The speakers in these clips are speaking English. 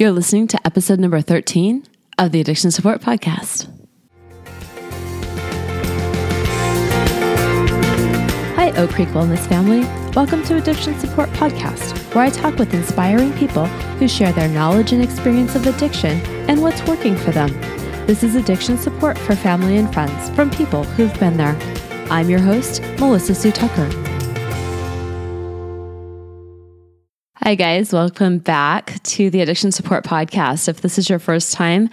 You're listening to episode number 13 of the Addiction Support Podcast. Hi, Oak Creek Wellness family. Welcome to Addiction Support Podcast, where I talk with inspiring people who share their knowledge and experience of addiction and what's working for them. This is addiction support for family and friends from people who've been there. I'm your host, Melissa Sue Tucker. Hi, guys. Welcome back to the Addiction Support Podcast. If this is your first time,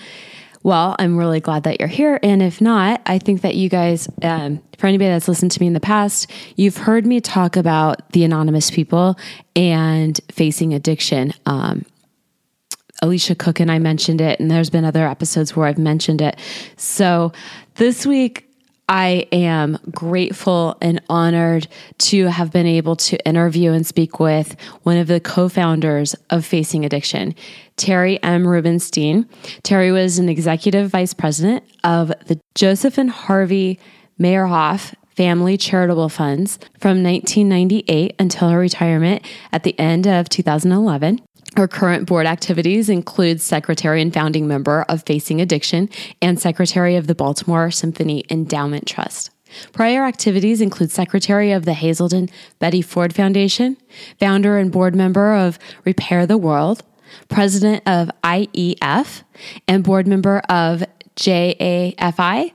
well, I'm really glad that you're here. And if not, I think that you guys, um, for anybody that's listened to me in the past, you've heard me talk about the anonymous people and facing addiction. Um, Alicia Cook and I mentioned it, and there's been other episodes where I've mentioned it. So this week, I am grateful and honored to have been able to interview and speak with one of the co founders of Facing Addiction, Terry M. Rubenstein. Terry was an executive vice president of the Joseph and Harvey Meyerhoff Family Charitable Funds from 1998 until her retirement at the end of 2011. Her current board activities include secretary and founding member of Facing Addiction and secretary of the Baltimore Symphony Endowment Trust. Prior activities include secretary of the Hazelden Betty Ford Foundation, founder and board member of Repair the World, president of IEF, and board member of JAFI,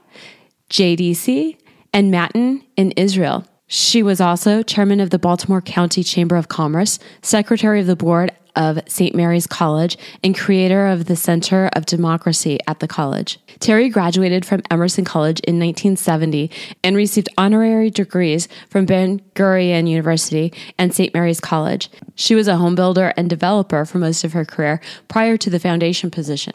JDC, and Matan in Israel. She was also chairman of the Baltimore County Chamber of Commerce, secretary of the board of St. Mary's College and creator of the Center of Democracy at the college. Terry graduated from Emerson College in 1970 and received honorary degrees from Ben Gurion University and St. Mary's College. She was a home builder and developer for most of her career prior to the foundation position.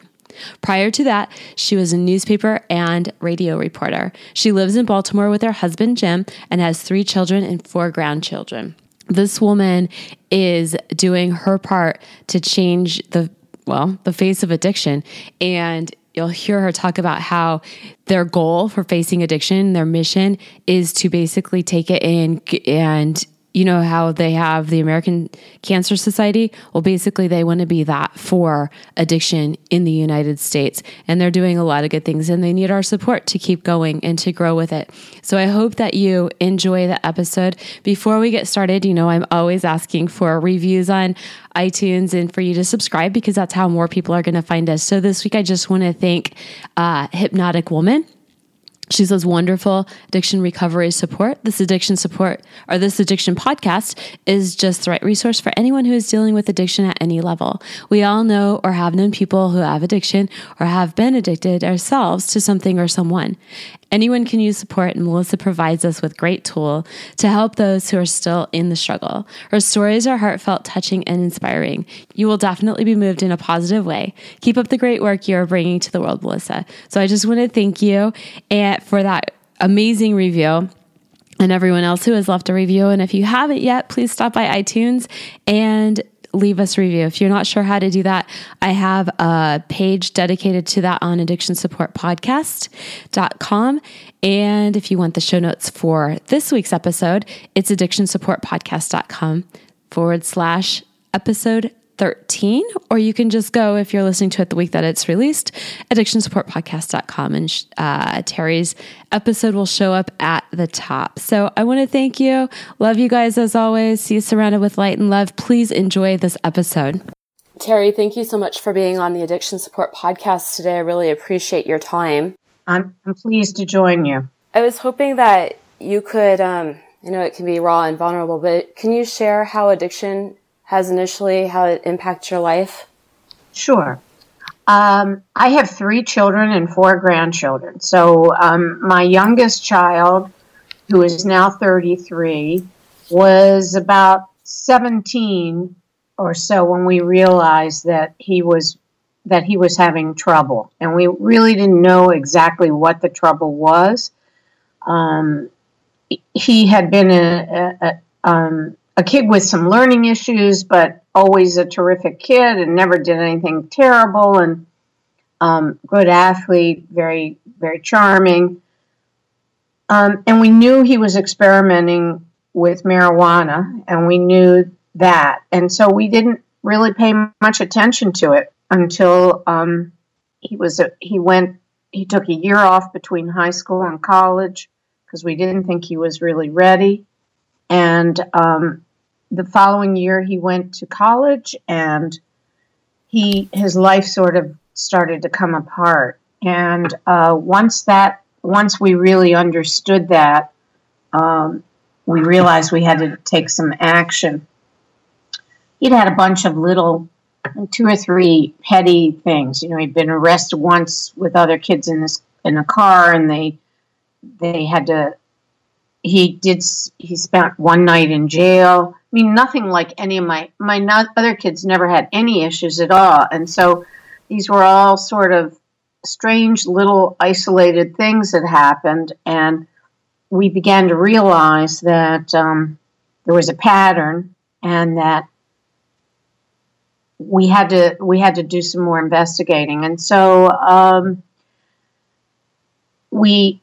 Prior to that, she was a newspaper and radio reporter. She lives in Baltimore with her husband, Jim, and has three children and four grandchildren this woman is doing her part to change the well the face of addiction. And you'll hear her talk about how their goal for facing addiction their mission is to basically take it in and you know how they have the American Cancer Society? Well, basically, they want to be that for addiction in the United States. And they're doing a lot of good things, and they need our support to keep going and to grow with it. So I hope that you enjoy the episode. Before we get started, you know, I'm always asking for reviews on iTunes and for you to subscribe because that's how more people are going to find us. So this week, I just want to thank uh, Hypnotic Woman she says, wonderful addiction recovery support. This addiction support or this addiction podcast is just the right resource for anyone who is dealing with addiction at any level. We all know or have known people who have addiction or have been addicted ourselves to something or someone. Anyone can use support, and Melissa provides us with great tool to help those who are still in the struggle. Her stories are heartfelt, touching, and inspiring. You will definitely be moved in a positive way. Keep up the great work you are bringing to the world, Melissa. So I just want to thank you and for that amazing review and everyone else who has left a review. And if you haven't yet, please stop by iTunes and leave us review. If you're not sure how to do that, I have a page dedicated to that on addictionsupportpodcast.com. And if you want the show notes for this week's episode, it's addictionsupportpodcast.com forward slash episode 13, or you can just go, if you're listening to it the week that it's released, addictionsupportpodcast.com, and uh, Terry's episode will show up at the top. So I want to thank you. Love you guys as always. See you surrounded with light and love. Please enjoy this episode. Terry, thank you so much for being on the Addiction Support Podcast today. I really appreciate your time. I'm, I'm pleased to join you. I was hoping that you could, um, I know it can be raw and vulnerable, but can you share how addiction has initially, how it impacts your life? Sure. Um, I have three children and four grandchildren. So um, my youngest child, who is now 33, was about 17 or so when we realized that he was that he was having trouble, and we really didn't know exactly what the trouble was. Um, he had been a, a, a um, a kid with some learning issues, but always a terrific kid and never did anything terrible and um, good athlete, very, very charming. Um, and we knew he was experimenting with marijuana, and we knew that. And so we didn't really pay much attention to it until um, he was a, he went he took a year off between high school and college because we didn't think he was really ready. And um, the following year, he went to college, and he his life sort of started to come apart. And uh, once that once we really understood that, um, we realized we had to take some action. He'd had a bunch of little two or three petty things. You know, he'd been arrested once with other kids in this in a car, and they they had to. He did. He spent one night in jail. I mean, nothing like any of my my other kids never had any issues at all, and so these were all sort of strange little isolated things that happened, and we began to realize that um, there was a pattern, and that we had to we had to do some more investigating, and so um, we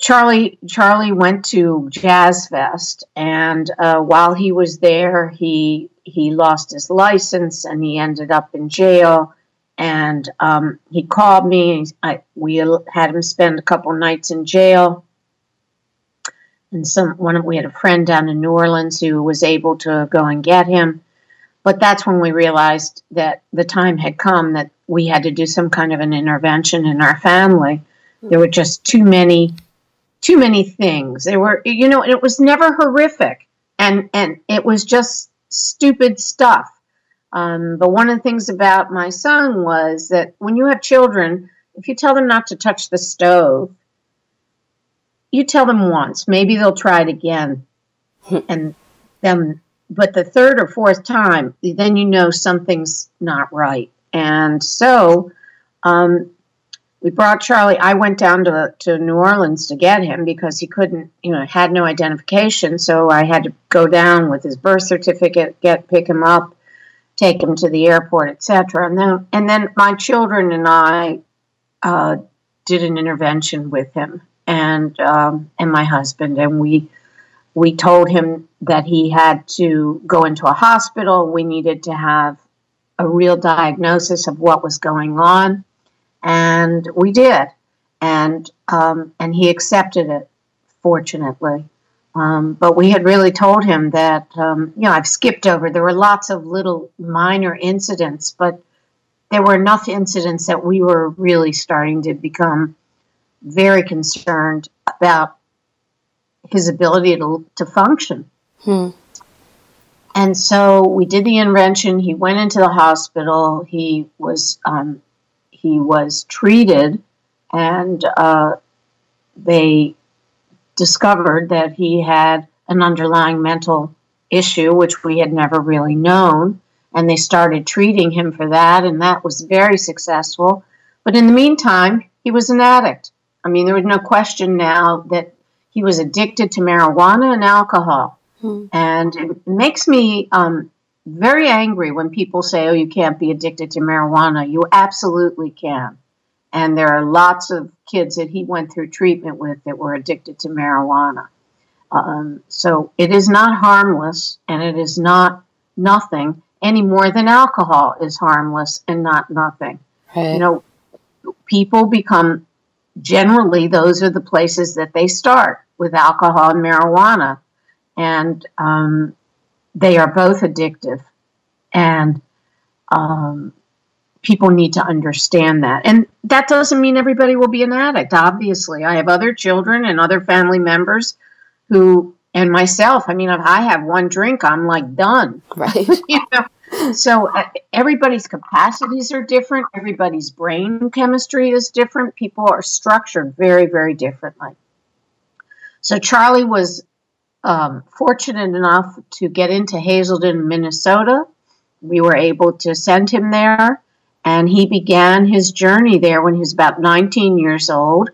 Charlie Charlie went to Jazz Fest, and uh, while he was there, he he lost his license and he ended up in jail. And um, he called me. I, we had him spend a couple nights in jail. And some one we had a friend down in New Orleans who was able to go and get him. But that's when we realized that the time had come that we had to do some kind of an intervention in our family. There were just too many, too many things. There were, you know, it was never horrific, and and it was just stupid stuff. Um, but one of the things about my son was that when you have children, if you tell them not to touch the stove, you tell them once, maybe they'll try it again, and then but the third or fourth time, then you know something's not right. And so um, we brought Charlie. I went down to, to New Orleans to get him because he couldn't, you know, had no identification. So I had to go down with his birth certificate, get pick him up, take him to the airport, etc. And then and then my children and I uh, did an intervention with him and um, and my husband, and we we told him that he had to go into a hospital. We needed to have a real diagnosis of what was going on, and we did. And um, and he accepted it, fortunately. Um, but we had really told him that um, you know I've skipped over. There were lots of little minor incidents, but there were enough incidents that we were really starting to become very concerned about his ability to, to function. Hmm. And so we did the intervention. He went into the hospital. He was um, he was treated, and uh, they discovered that he had an underlying mental issue, which we had never really known. And they started treating him for that, and that was very successful. But in the meantime, he was an addict. I mean, there was no question now that he was addicted to marijuana and alcohol. Hmm. And it makes me um, very angry when people say, oh, you can't be addicted to marijuana. You absolutely can. And there are lots of kids that he went through treatment with that were addicted to marijuana. Um, so it is not harmless and it is not nothing any more than alcohol is harmless and not nothing. Right. You know, people become generally those are the places that they start with alcohol and marijuana. And um, they are both addictive. And um, people need to understand that. And that doesn't mean everybody will be an addict, obviously. I have other children and other family members who, and myself, I mean, if I have one drink, I'm like done. Right. you know? So uh, everybody's capacities are different. Everybody's brain chemistry is different. People are structured very, very differently. So Charlie was um, fortunate enough to get into Hazelden, Minnesota. We were able to send him there, and he began his journey there when he was about 19 years old.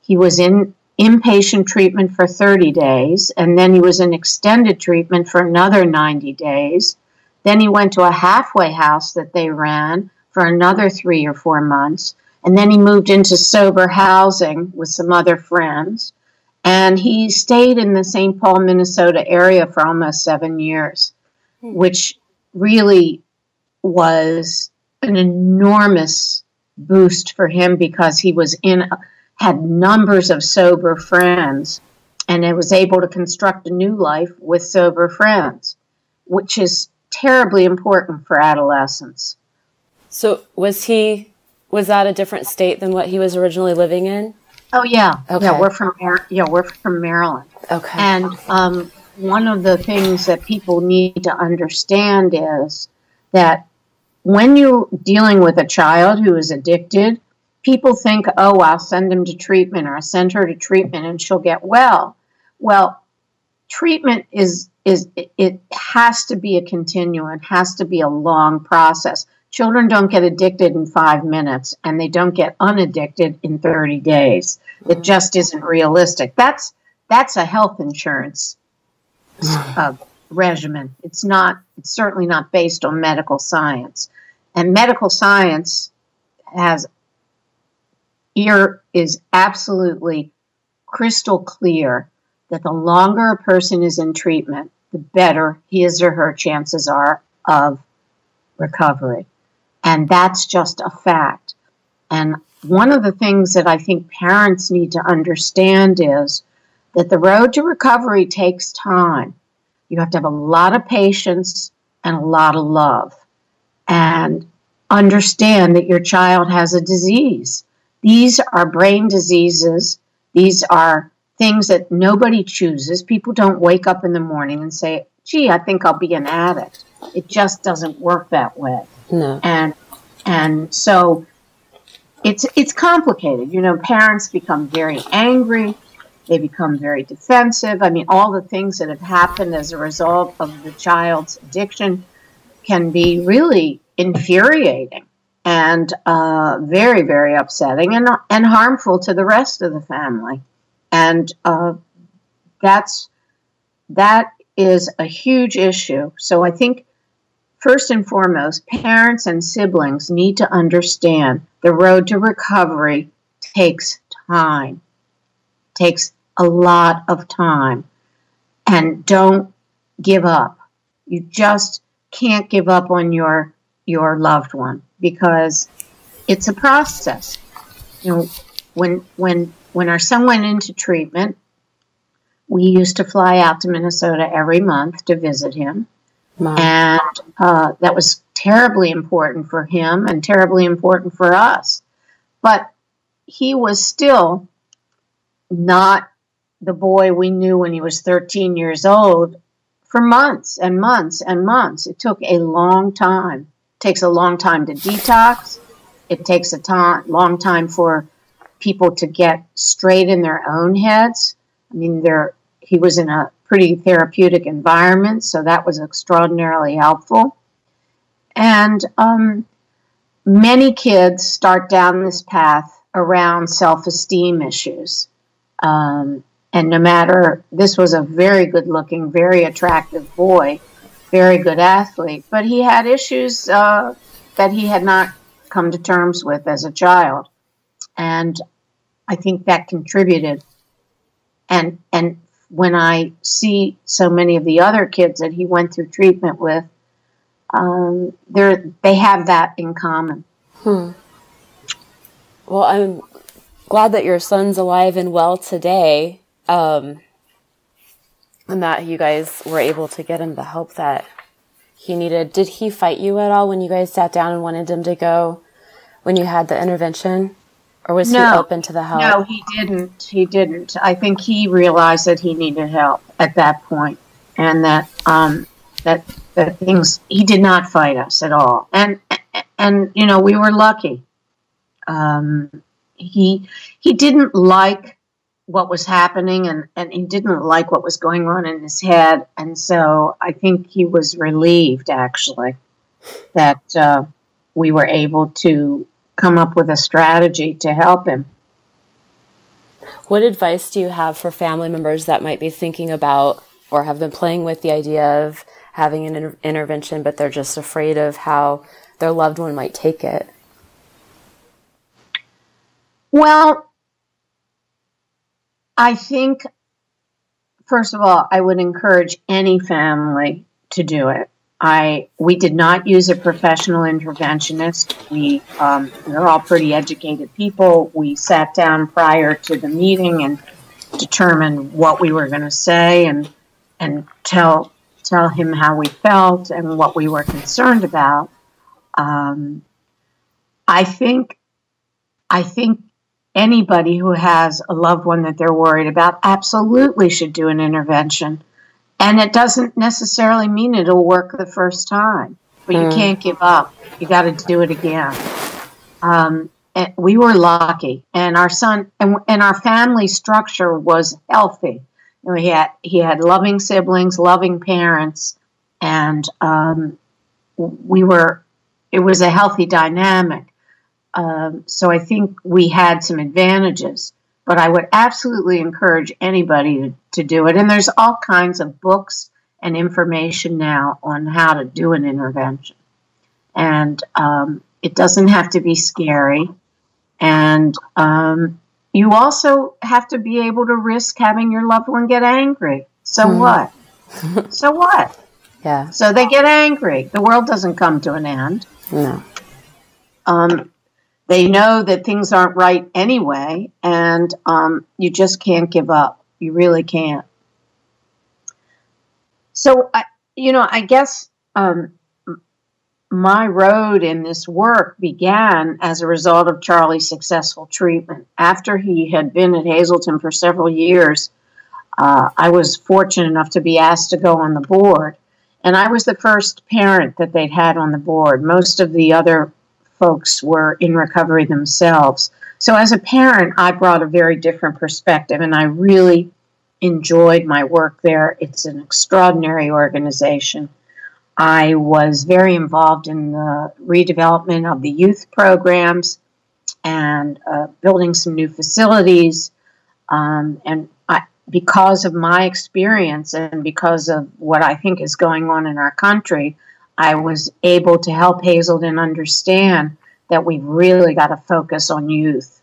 He was in inpatient treatment for 30 days, and then he was in extended treatment for another 90 days. Then he went to a halfway house that they ran for another three or four months. And then he moved into sober housing with some other friends. And he stayed in the St. Paul, Minnesota area for almost seven years, hmm. which really was an enormous boost for him because he was in had numbers of sober friends and it was able to construct a new life with sober friends which is terribly important for adolescents so was he was that a different state than what he was originally living in oh yeah okay. yeah we're from yeah we're from maryland okay and um, one of the things that people need to understand is that when you're dealing with a child who is addicted, people think, oh, I'll send him to treatment or I'll send her to treatment and she'll get well. Well, treatment is is it has to be a continuum, it has to be a long process. Children don't get addicted in five minutes and they don't get unaddicted in 30 days. It mm-hmm. just isn't realistic. That's that's a health insurance uh, regimen. It's not. It's certainly not based on medical science, and medical science has here is absolutely crystal clear that the longer a person is in treatment, the better his or her chances are of recovery. And that's just a fact. And one of the things that I think parents need to understand is that the road to recovery takes time. You have to have a lot of patience and a lot of love and understand that your child has a disease. These are brain diseases. These are things that nobody chooses. People don't wake up in the morning and say, gee, I think I'll be an addict. It just doesn't work that way. No. And and so it's it's complicated. You know, parents become very angry. They become very defensive. I mean, all the things that have happened as a result of the child's addiction can be really infuriating and uh, very, very upsetting and, and harmful to the rest of the family. And uh, that's that is a huge issue. So I think first and foremost, parents and siblings need to understand the road to recovery takes time takes a lot of time. And don't give up. You just can't give up on your your loved one because it's a process. You know, when when when our son went into treatment, we used to fly out to Minnesota every month to visit him, and uh, that was terribly important for him and terribly important for us. But he was still not the boy we knew when he was 13 years old for months and months and months. It took a long time. It takes a long time to detox. It takes a long time for people to get straight in their own heads. I mean, there he was in a pretty therapeutic environment, so that was extraordinarily helpful. And um, many kids start down this path around self-esteem issues. Um, and no matter, this was a very good looking, very attractive boy, very good athlete, but he had issues uh, that he had not come to terms with as a child. And I think that contributed. And, and when I see so many of the other kids that he went through treatment with, um, they have that in common. Hmm. Well, I'm glad that your son's alive and well today. Um, and that you guys were able to get him the help that he needed. Did he fight you at all when you guys sat down and wanted him to go when you had the intervention? Or was no, he open to the help? No, he didn't. He didn't. I think he realized that he needed help at that point and that um, that that things he did not fight us at all. And and you know, we were lucky. Um, he he didn't like what was happening and, and he didn't like what was going on in his head. And so I think he was relieved actually that uh, we were able to come up with a strategy to help him. What advice do you have for family members that might be thinking about or have been playing with the idea of having an inter- intervention, but they're just afraid of how their loved one might take it? Well, I think, first of all, I would encourage any family to do it. I we did not use a professional interventionist. We um, we're all pretty educated people. We sat down prior to the meeting and determined what we were going to say and and tell tell him how we felt and what we were concerned about. Um, I think I think anybody who has a loved one that they're worried about absolutely should do an intervention. And it doesn't necessarily mean it'll work the first time, but mm. you hmm. can't give up. You got to do it again. Um, we were lucky, and our son and, and our family structure was healthy. You know, he had he had loving siblings, loving parents, and um, we were. It was a healthy dynamic. Um, so I think we had some advantages, but I would absolutely encourage anybody to, do it. And there's all kinds of books and information now on how to do an intervention. And um, it doesn't have to be scary. And um, you also have to be able to risk having your loved one get angry. So mm. what? so what? Yeah. So they get angry. The world doesn't come to an end. No. Um, they know that things aren't right anyway, and um, you just can't give up. You really can't. So, I, you know, I guess um, my road in this work began as a result of Charlie's successful treatment. After he had been at Hazelden for several years, uh, I was fortunate enough to be asked to go on the board. And I was the first parent that they'd had on the board. Most of the other folks were in recovery themselves. So, as a parent, I brought a very different perspective, and I really enjoyed my work there. It's an extraordinary organization. I was very involved in the redevelopment of the youth programs and uh, building some new facilities. Um, and I, because of my experience and because of what I think is going on in our country, I was able to help Hazelden understand that we've really got to focus on youth.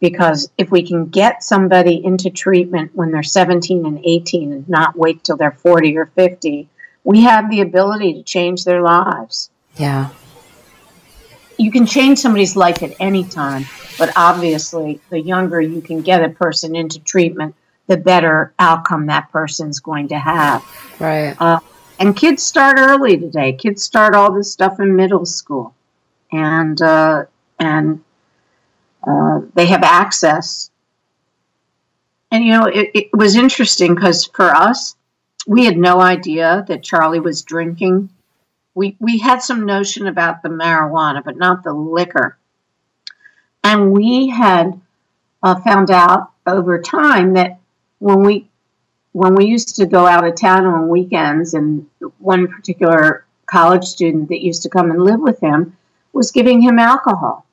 Because if we can get somebody into treatment when they're 17 and 18 and not wait till they're 40 or 50, we have the ability to change their lives. Yeah. You can change somebody's life at any time, but obviously, the younger you can get a person into treatment, the better outcome that person's going to have. Right. Uh, and kids start early today. Kids start all this stuff in middle school, and uh, and uh, they have access. And you know, it, it was interesting because for us, we had no idea that Charlie was drinking. We we had some notion about the marijuana, but not the liquor. And we had uh, found out over time that when we when we used to go out of town on weekends, and one particular college student that used to come and live with him was giving him alcohol.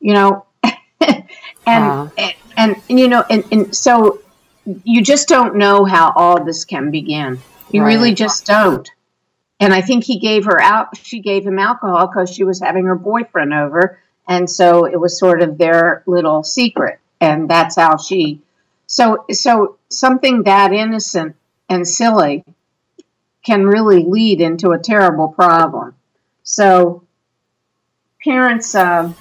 You know, and, and, and and you know, and, and so you just don't know how all this can begin. You right. really just don't. And I think he gave her out. She gave him alcohol because she was having her boyfriend over, and so it was sort of their little secret. And that's how she so, so something that innocent and silly can really lead into a terrible problem. So, parents uh,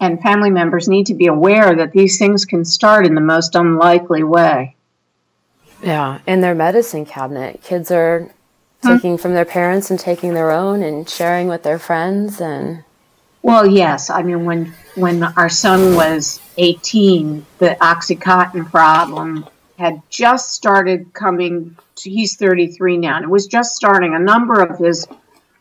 and family members need to be aware that these things can start in the most unlikely way. Yeah, in their medicine cabinet, kids are hmm. taking from their parents and taking their own and sharing with their friends and well, yes. I mean, when when our son was 18, the OxyContin problem had just started coming. To, he's 33 now, and it was just starting. A number of his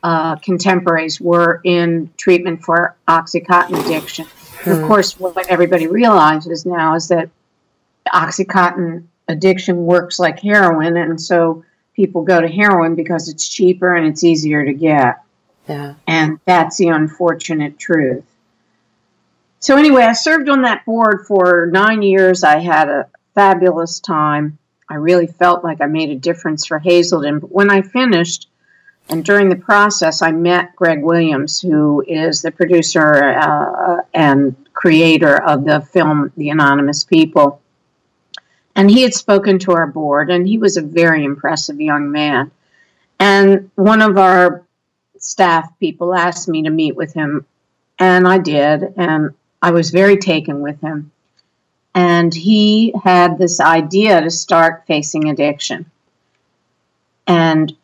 uh, contemporaries were in treatment for OxyContin addiction. Hmm. Of course, what everybody realizes now is that OxyContin addiction works like heroin, and so people go to heroin because it's cheaper and it's easier to get. Yeah. And that's the unfortunate truth. So, anyway, I served on that board for nine years. I had a fabulous time. I really felt like I made a difference for Hazelden. But when I finished, and during the process, I met Greg Williams, who is the producer uh, and creator of the film The Anonymous People. And he had spoken to our board, and he was a very impressive young man. And one of our staff people asked me to meet with him, and I did, and I was very taken with him. And he had this idea to start facing addiction. And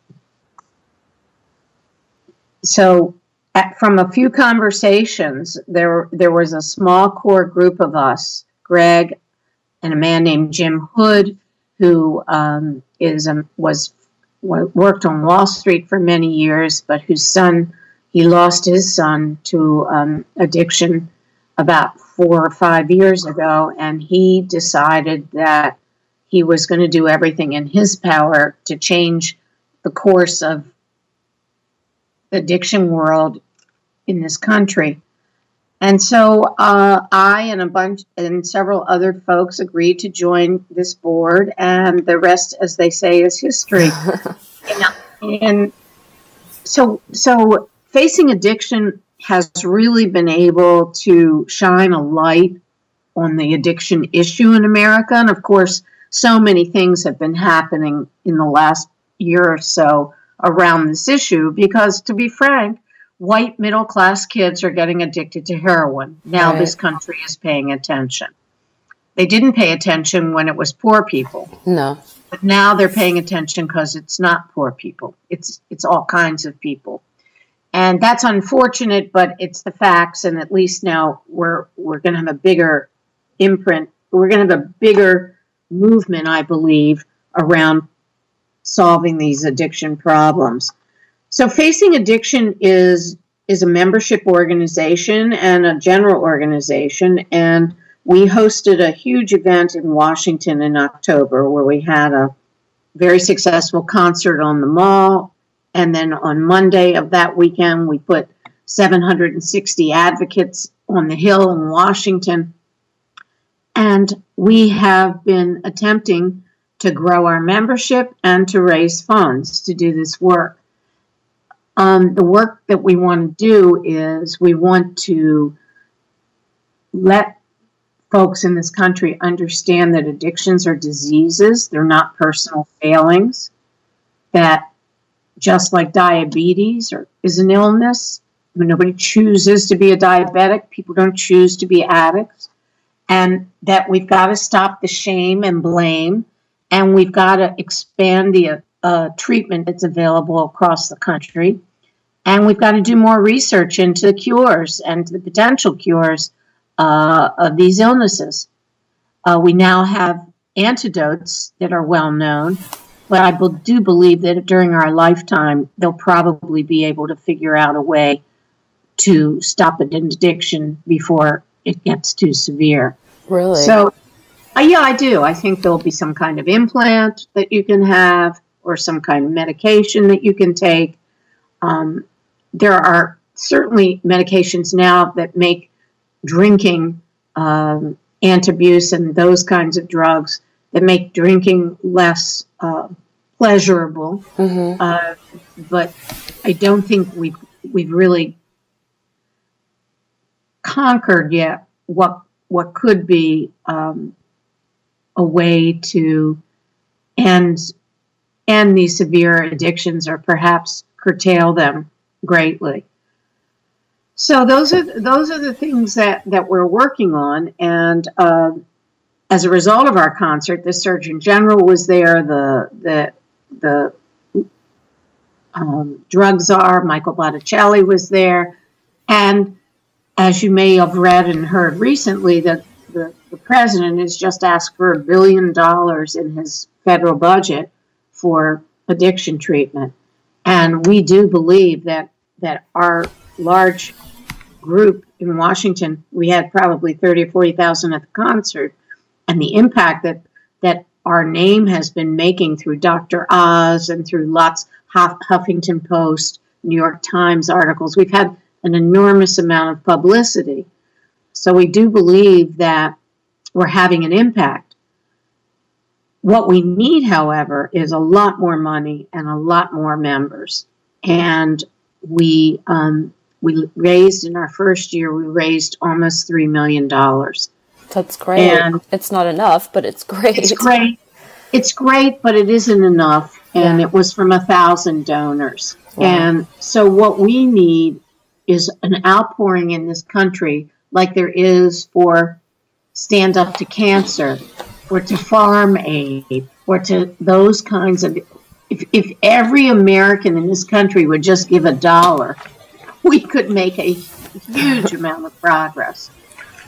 so at, from a few conversations, there there was a small core group of us, Greg and a man named Jim Hood, who um, is a, was worked on Wall Street for many years, but whose son he lost his son to um, addiction about four or five years ago, and he decided that he was going to do everything in his power to change the course of the addiction world in this country. And so uh, I and a bunch and several other folks agreed to join this board, and the rest, as they say, is history. and, and so, so facing addiction has really been able to shine a light on the addiction issue in America, and of course, so many things have been happening in the last year or so around this issue because, to be frank, white middle class kids are getting addicted to heroin. Now right. this country is paying attention. They didn't pay attention when it was poor people. No. But now they're paying attention because it's not poor people. It's it's all kinds of people. And that's unfortunate, but it's the facts and at least now we're we're gonna have a bigger imprint. We're gonna have a bigger movement, I believe, around solving these addiction problems. So facing addiction is is a membership organization and a general organization and we hosted a huge event in Washington in October where we had a very successful concert on the mall and then on Monday of that weekend we put 760 advocates on the hill in Washington. And we have been attempting to grow our membership and to raise funds to do this work. Um, the work that we want to do is we want to let folks in this country understand that addictions are diseases, they're not personal failings, that just like diabetes or is an illness, nobody chooses to be a diabetic, people don't choose to be addicts, and that we've got to stop the shame and blame and we've got to expand the uh, treatment that's available across the country. And we've got to do more research into the cures and the potential cures uh, of these illnesses. Uh, we now have antidotes that are well known, but I do believe that during our lifetime, they'll probably be able to figure out a way to stop an addiction before it gets too severe. Really? So uh, yeah, I do. I think there'll be some kind of implant that you can have or some kind of medication that you can take. Um, there are certainly medications now that make drinking um, antabuse and those kinds of drugs that make drinking less uh, pleasurable. Mm-hmm. Uh, but I don't think we've we've really conquered yet what what could be um, a way to end end these severe addictions or perhaps curtail them greatly. So those are those are the things that that we're working on, and uh, as a result of our concert, the Surgeon General was there, the the the um, drug czar Michael Botticelli was there, and as you may have read and heard recently, that the, the president has just asked for a billion dollars in his federal budget for addiction treatment. And we do believe that, that our large group in Washington, we had probably 30 or 40,000 at the concert, and the impact that, that our name has been making through Dr. Oz and through lots Huff, Huffington Post, New York Times articles. We've had an enormous amount of publicity. So we do believe that we're having an impact. What we need, however, is a lot more money and a lot more members. And we um, we raised in our first year, we raised almost three million dollars. That's great. And it's not enough, but it's great. It's great. It's great, but it isn't enough. and yeah. it was from a thousand donors. Wow. And so, what we need is an outpouring in this country, like there is for Stand Up to Cancer, or to Farm Aid, or to those kinds of. If, if every American in this country would just give a dollar, we could make a huge amount of progress.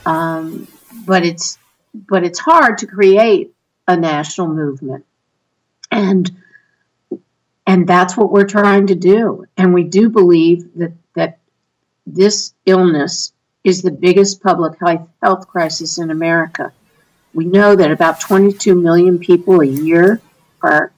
Um, but it's but it's hard to create a national movement, and and that's what we're trying to do. And we do believe that that this illness is the biggest public health crisis in America. We know that about 22 million people a year are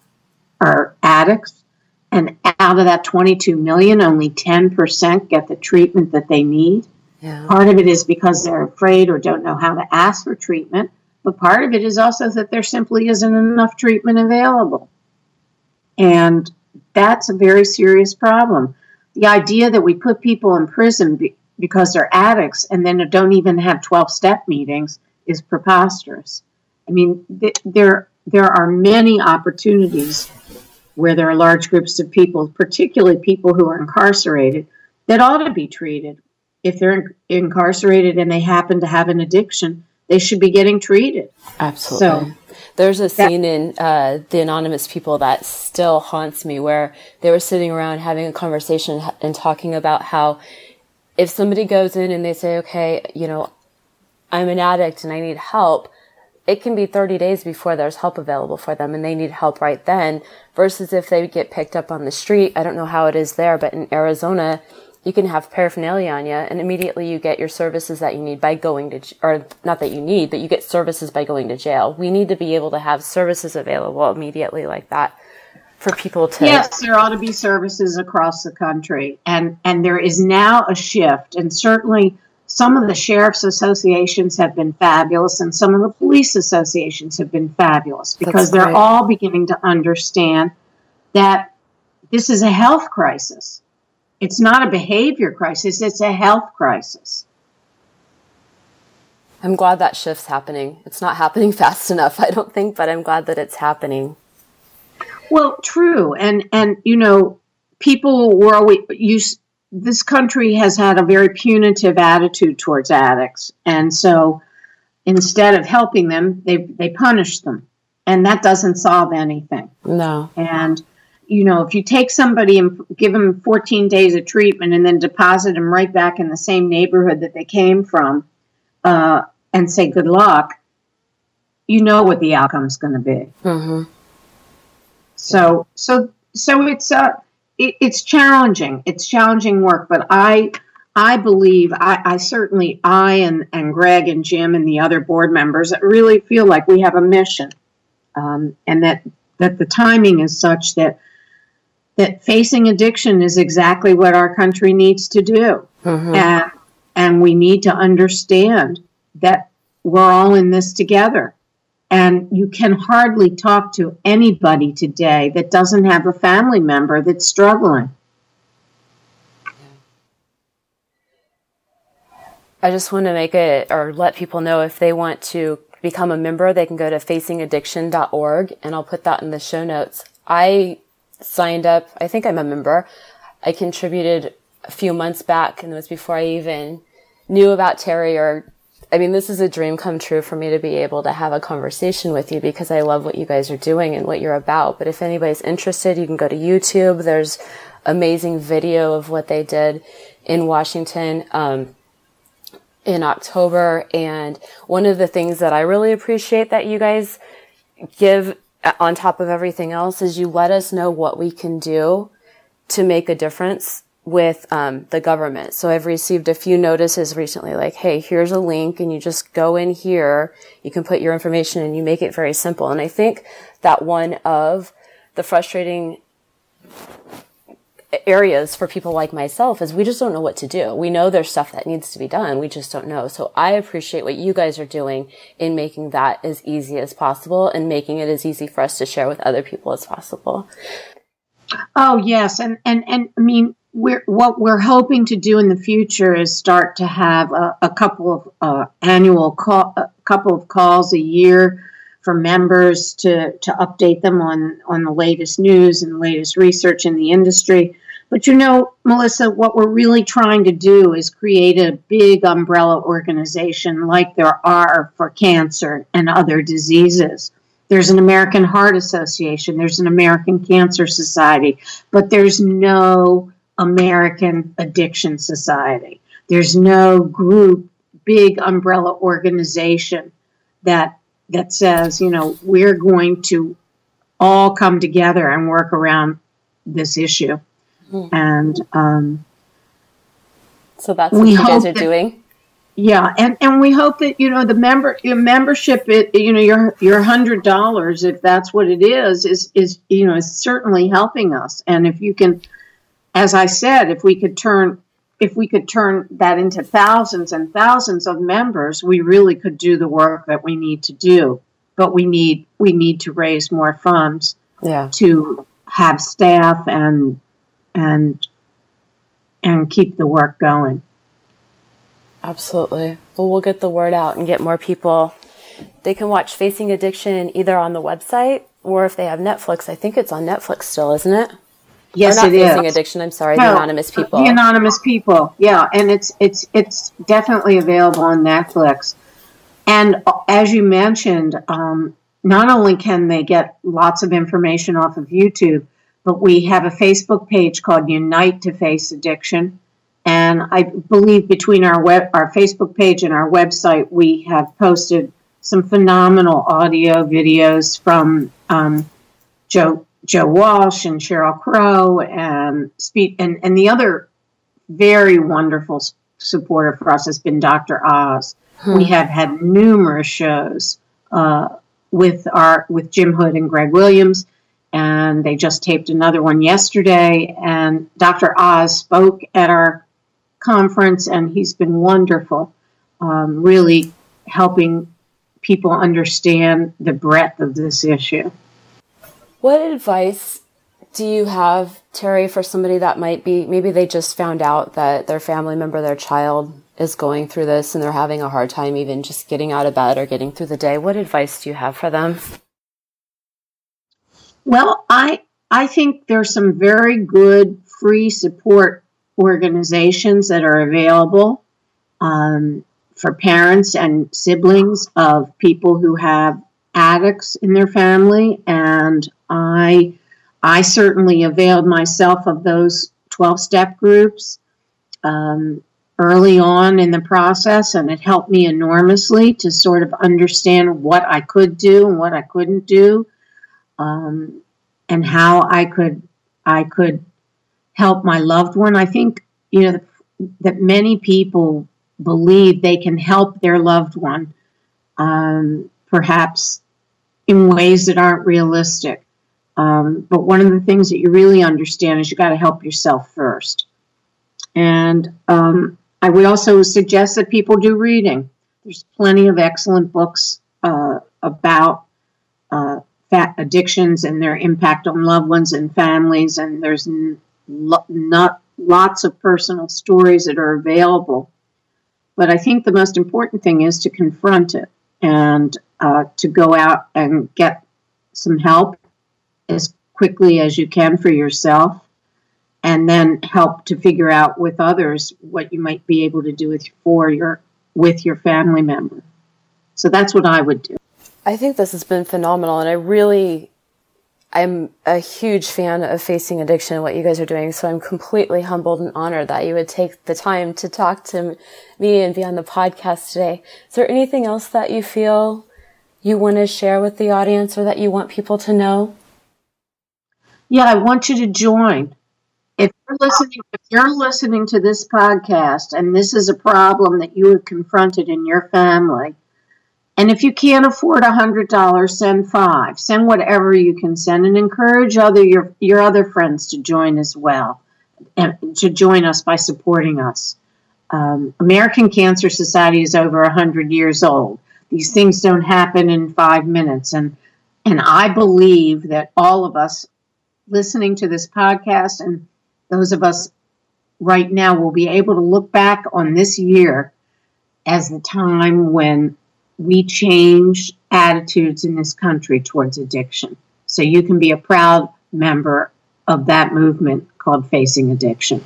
are addicts, and out of that 22 million, only 10% get the treatment that they need. Yeah. Part of it is because they're afraid or don't know how to ask for treatment, but part of it is also that there simply isn't enough treatment available. And that's a very serious problem. The idea that we put people in prison be- because they're addicts and then don't even have 12 step meetings is preposterous. I mean, th- there, there are many opportunities where there are large groups of people, particularly people who are incarcerated, that ought to be treated if they're incarcerated and they happen to have an addiction, they should be getting treated. Absolutely. So, There's a scene in uh, The Anonymous People that still haunts me where they were sitting around having a conversation and talking about how if somebody goes in and they say, okay, you know, I'm an addict and I need help, it can be 30 days before there's help available for them and they need help right then versus if they get picked up on the street. I don't know how it is there, but in Arizona, you can have paraphernalia on you and immediately you get your services that you need by going to, or not that you need, but you get services by going to jail. We need to be able to have services available immediately like that for people to. Yes, there ought to be services across the country. And, and there is now a shift and certainly some of the sheriff's associations have been fabulous and some of the police associations have been fabulous because they're all beginning to understand that this is a health crisis it's not a behavior crisis, it's a health crisis. I'm glad that shift's happening. It's not happening fast enough, I don't think, but I'm glad that it's happening. Well, true. And and you know, people were always used this country has had a very punitive attitude towards addicts. And so instead of helping them, they they punish them. And that doesn't solve anything. No. And you know, if you take somebody and give them 14 days of treatment and then deposit them right back in the same neighborhood that they came from uh, and say good luck, you know what the outcome's going to be. Mm-hmm. So, so, so it's uh, it, it's challenging. It's challenging work, but I, I believe I, I certainly I and and Greg and Jim and the other board members really feel like we have a mission, um, and that that the timing is such that that facing addiction is exactly what our country needs to do. Mm-hmm. And, and we need to understand that we're all in this together. And you can hardly talk to anybody today that doesn't have a family member that's struggling. I just want to make it or let people know if they want to become a member, they can go to facingaddiction.org and I'll put that in the show notes. I signed up. I think I'm a member. I contributed a few months back, and it was before I even knew about Terry or I mean, this is a dream come true for me to be able to have a conversation with you because I love what you guys are doing and what you're about. But if anybody's interested, you can go to YouTube. There's amazing video of what they did in Washington um, in October. And one of the things that I really appreciate that you guys give on top of everything else is you let us know what we can do to make a difference with um, the government. So I've received a few notices recently like, hey, here's a link and you just go in here, you can put your information and you make it very simple. And I think that one of the frustrating areas for people like myself is we just don't know what to do. We know there's stuff that needs to be done. We just don't know. So I appreciate what you guys are doing in making that as easy as possible and making it as easy for us to share with other people as possible. Oh yes, and and and I mean we're what we're hoping to do in the future is start to have a, a couple of uh, annual call, a couple of calls a year for members to, to update them on, on the latest news and latest research in the industry. But you know, Melissa, what we're really trying to do is create a big umbrella organization like there are for cancer and other diseases. There's an American Heart Association, there's an American Cancer Society, but there's no American Addiction Society. There's no group, big umbrella organization that that says, you know, we're going to all come together and work around this issue. Mm-hmm. And um, so that's what you guys are that, doing. Yeah, and, and we hope that you know the member your membership, it, you know your your hundred dollars, if that's what it is, is is you know is certainly helping us. And if you can, as I said, if we could turn if we could turn that into thousands and thousands of members, we really could do the work that we need to do. But we need we need to raise more funds yeah. to have staff and and and keep the work going. Absolutely. Well, we'll get the word out and get more people. They can watch Facing Addiction either on the website or if they have Netflix. I think it's on Netflix still, isn't it? Yes, or not it Facing is. Addiction. I'm sorry, no, the anonymous people. The anonymous people. Yeah, and it's it's it's definitely available on Netflix. And as you mentioned, um, not only can they get lots of information off of YouTube, but we have a Facebook page called Unite to Face Addiction. And I believe between our web, our Facebook page and our website, we have posted some phenomenal audio videos from um, Joe Joe Walsh and Sheryl Crow and speak and, and the other very wonderful supporter for us has been Dr. Oz. Hmm. We have had numerous shows uh, with our with Jim Hood and Greg Williams and they just taped another one yesterday. And Dr. Oz spoke at our conference, and he's been wonderful, um, really helping people understand the breadth of this issue. What advice do you have, Terry, for somebody that might be maybe they just found out that their family member, their child, is going through this and they're having a hard time even just getting out of bed or getting through the day? What advice do you have for them? Well, I I think there's some very good free support organizations that are available um, for parents and siblings of people who have addicts in their family, and I I certainly availed myself of those 12 step groups um, early on in the process, and it helped me enormously to sort of understand what I could do and what I couldn't do um, and how I could I could help my loved one. I think you know that many people believe they can help their loved one, um, perhaps in ways that aren't realistic. Um, but one of the things that you really understand is you got to help yourself first. And um, I would also suggest that people do reading. There's plenty of excellent books uh, about uh, fat addictions and their impact on loved ones and families. And there's n- lo- not lots of personal stories that are available. But I think the most important thing is to confront it and uh, to go out and get some help as quickly as you can for yourself, and then help to figure out with others what you might be able to do with for your with your family member. So that's what I would do. I think this has been phenomenal, and I really, I'm a huge fan of facing addiction and what you guys are doing. So I'm completely humbled and honored that you would take the time to talk to me and be on the podcast today. Is there anything else that you feel you want to share with the audience or that you want people to know? Yeah, I want you to join. If you're listening, if you're listening to this podcast and this is a problem that you have confronted in your family, and if you can't afford a hundred dollars, send five. Send whatever you can send, and encourage other your your other friends to join as well, and to join us by supporting us. Um, American Cancer Society is over hundred years old. These things don't happen in five minutes, and and I believe that all of us listening to this podcast and those of us right now will be able to look back on this year as the time when we changed attitudes in this country towards addiction. So you can be a proud member of that movement called Facing Addiction.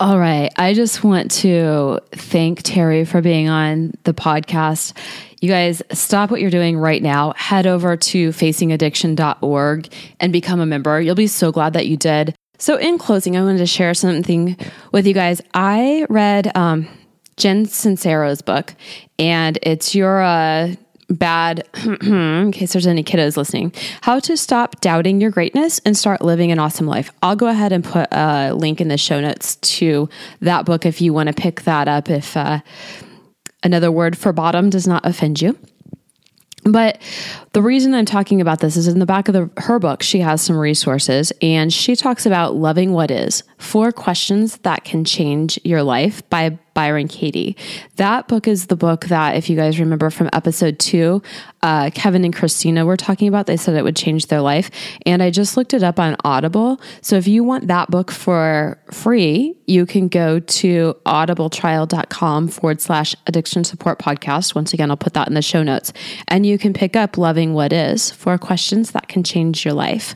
All right. I just want to thank Terry for being on the podcast. You guys stop what you're doing right now. Head over to facingaddiction.org and become a member. You'll be so glad that you did. So, in closing, I wanted to share something with you guys. I read um, Jen Sincero's book, and it's your uh, bad, in case there's any kiddos listening, how to stop doubting your greatness and start living an awesome life. I'll go ahead and put a link in the show notes to that book if you want to pick that up, if uh, another word for bottom does not offend you. But the reason I'm talking about this is in the back of the, her book, she has some resources and she talks about loving what is four questions that can change your life by Byron Katie. That book is the book that, if you guys remember from episode two, uh, Kevin and Christina were talking about. They said it would change their life. And I just looked it up on Audible. So if you want that book for free, you can go to audibletrial.com forward slash addiction support podcast. Once again, I'll put that in the show notes. And you can pick up Loving What Is for Questions That Can Change Your Life.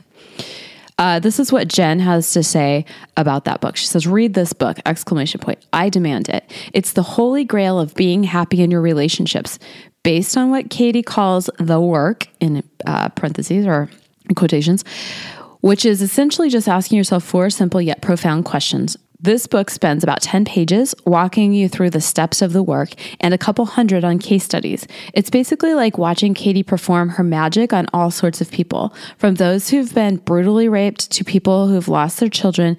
Uh, this is what Jen has to say about that book. She says, "Read this book!" Exclamation point! I demand it. It's the holy grail of being happy in your relationships, based on what Katie calls the work in uh, parentheses or quotations, which is essentially just asking yourself four simple yet profound questions. This book spends about 10 pages walking you through the steps of the work and a couple hundred on case studies. It's basically like watching Katie perform her magic on all sorts of people, from those who've been brutally raped to people who've lost their children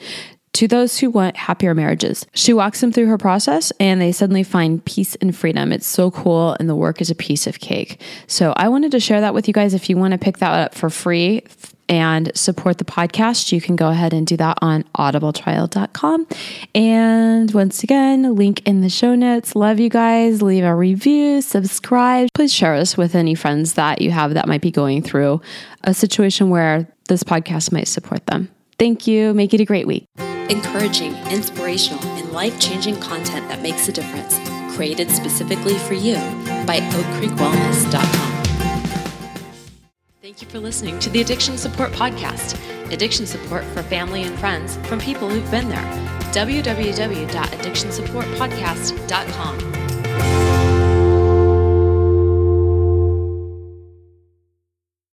to those who want happier marriages. She walks them through her process and they suddenly find peace and freedom. It's so cool, and the work is a piece of cake. So, I wanted to share that with you guys. If you want to pick that up for free, and support the podcast, you can go ahead and do that on audibletrial.com. And once again, link in the show notes. Love you guys. Leave a review, subscribe. Please share us with any friends that you have that might be going through a situation where this podcast might support them. Thank you. Make it a great week. Encouraging, inspirational, and life changing content that makes a difference. Created specifically for you by oakcreekwellness.com. Thank you for listening to the Addiction Support Podcast. Addiction support for family and friends from people who've been there. www.addictionsupportpodcast.com.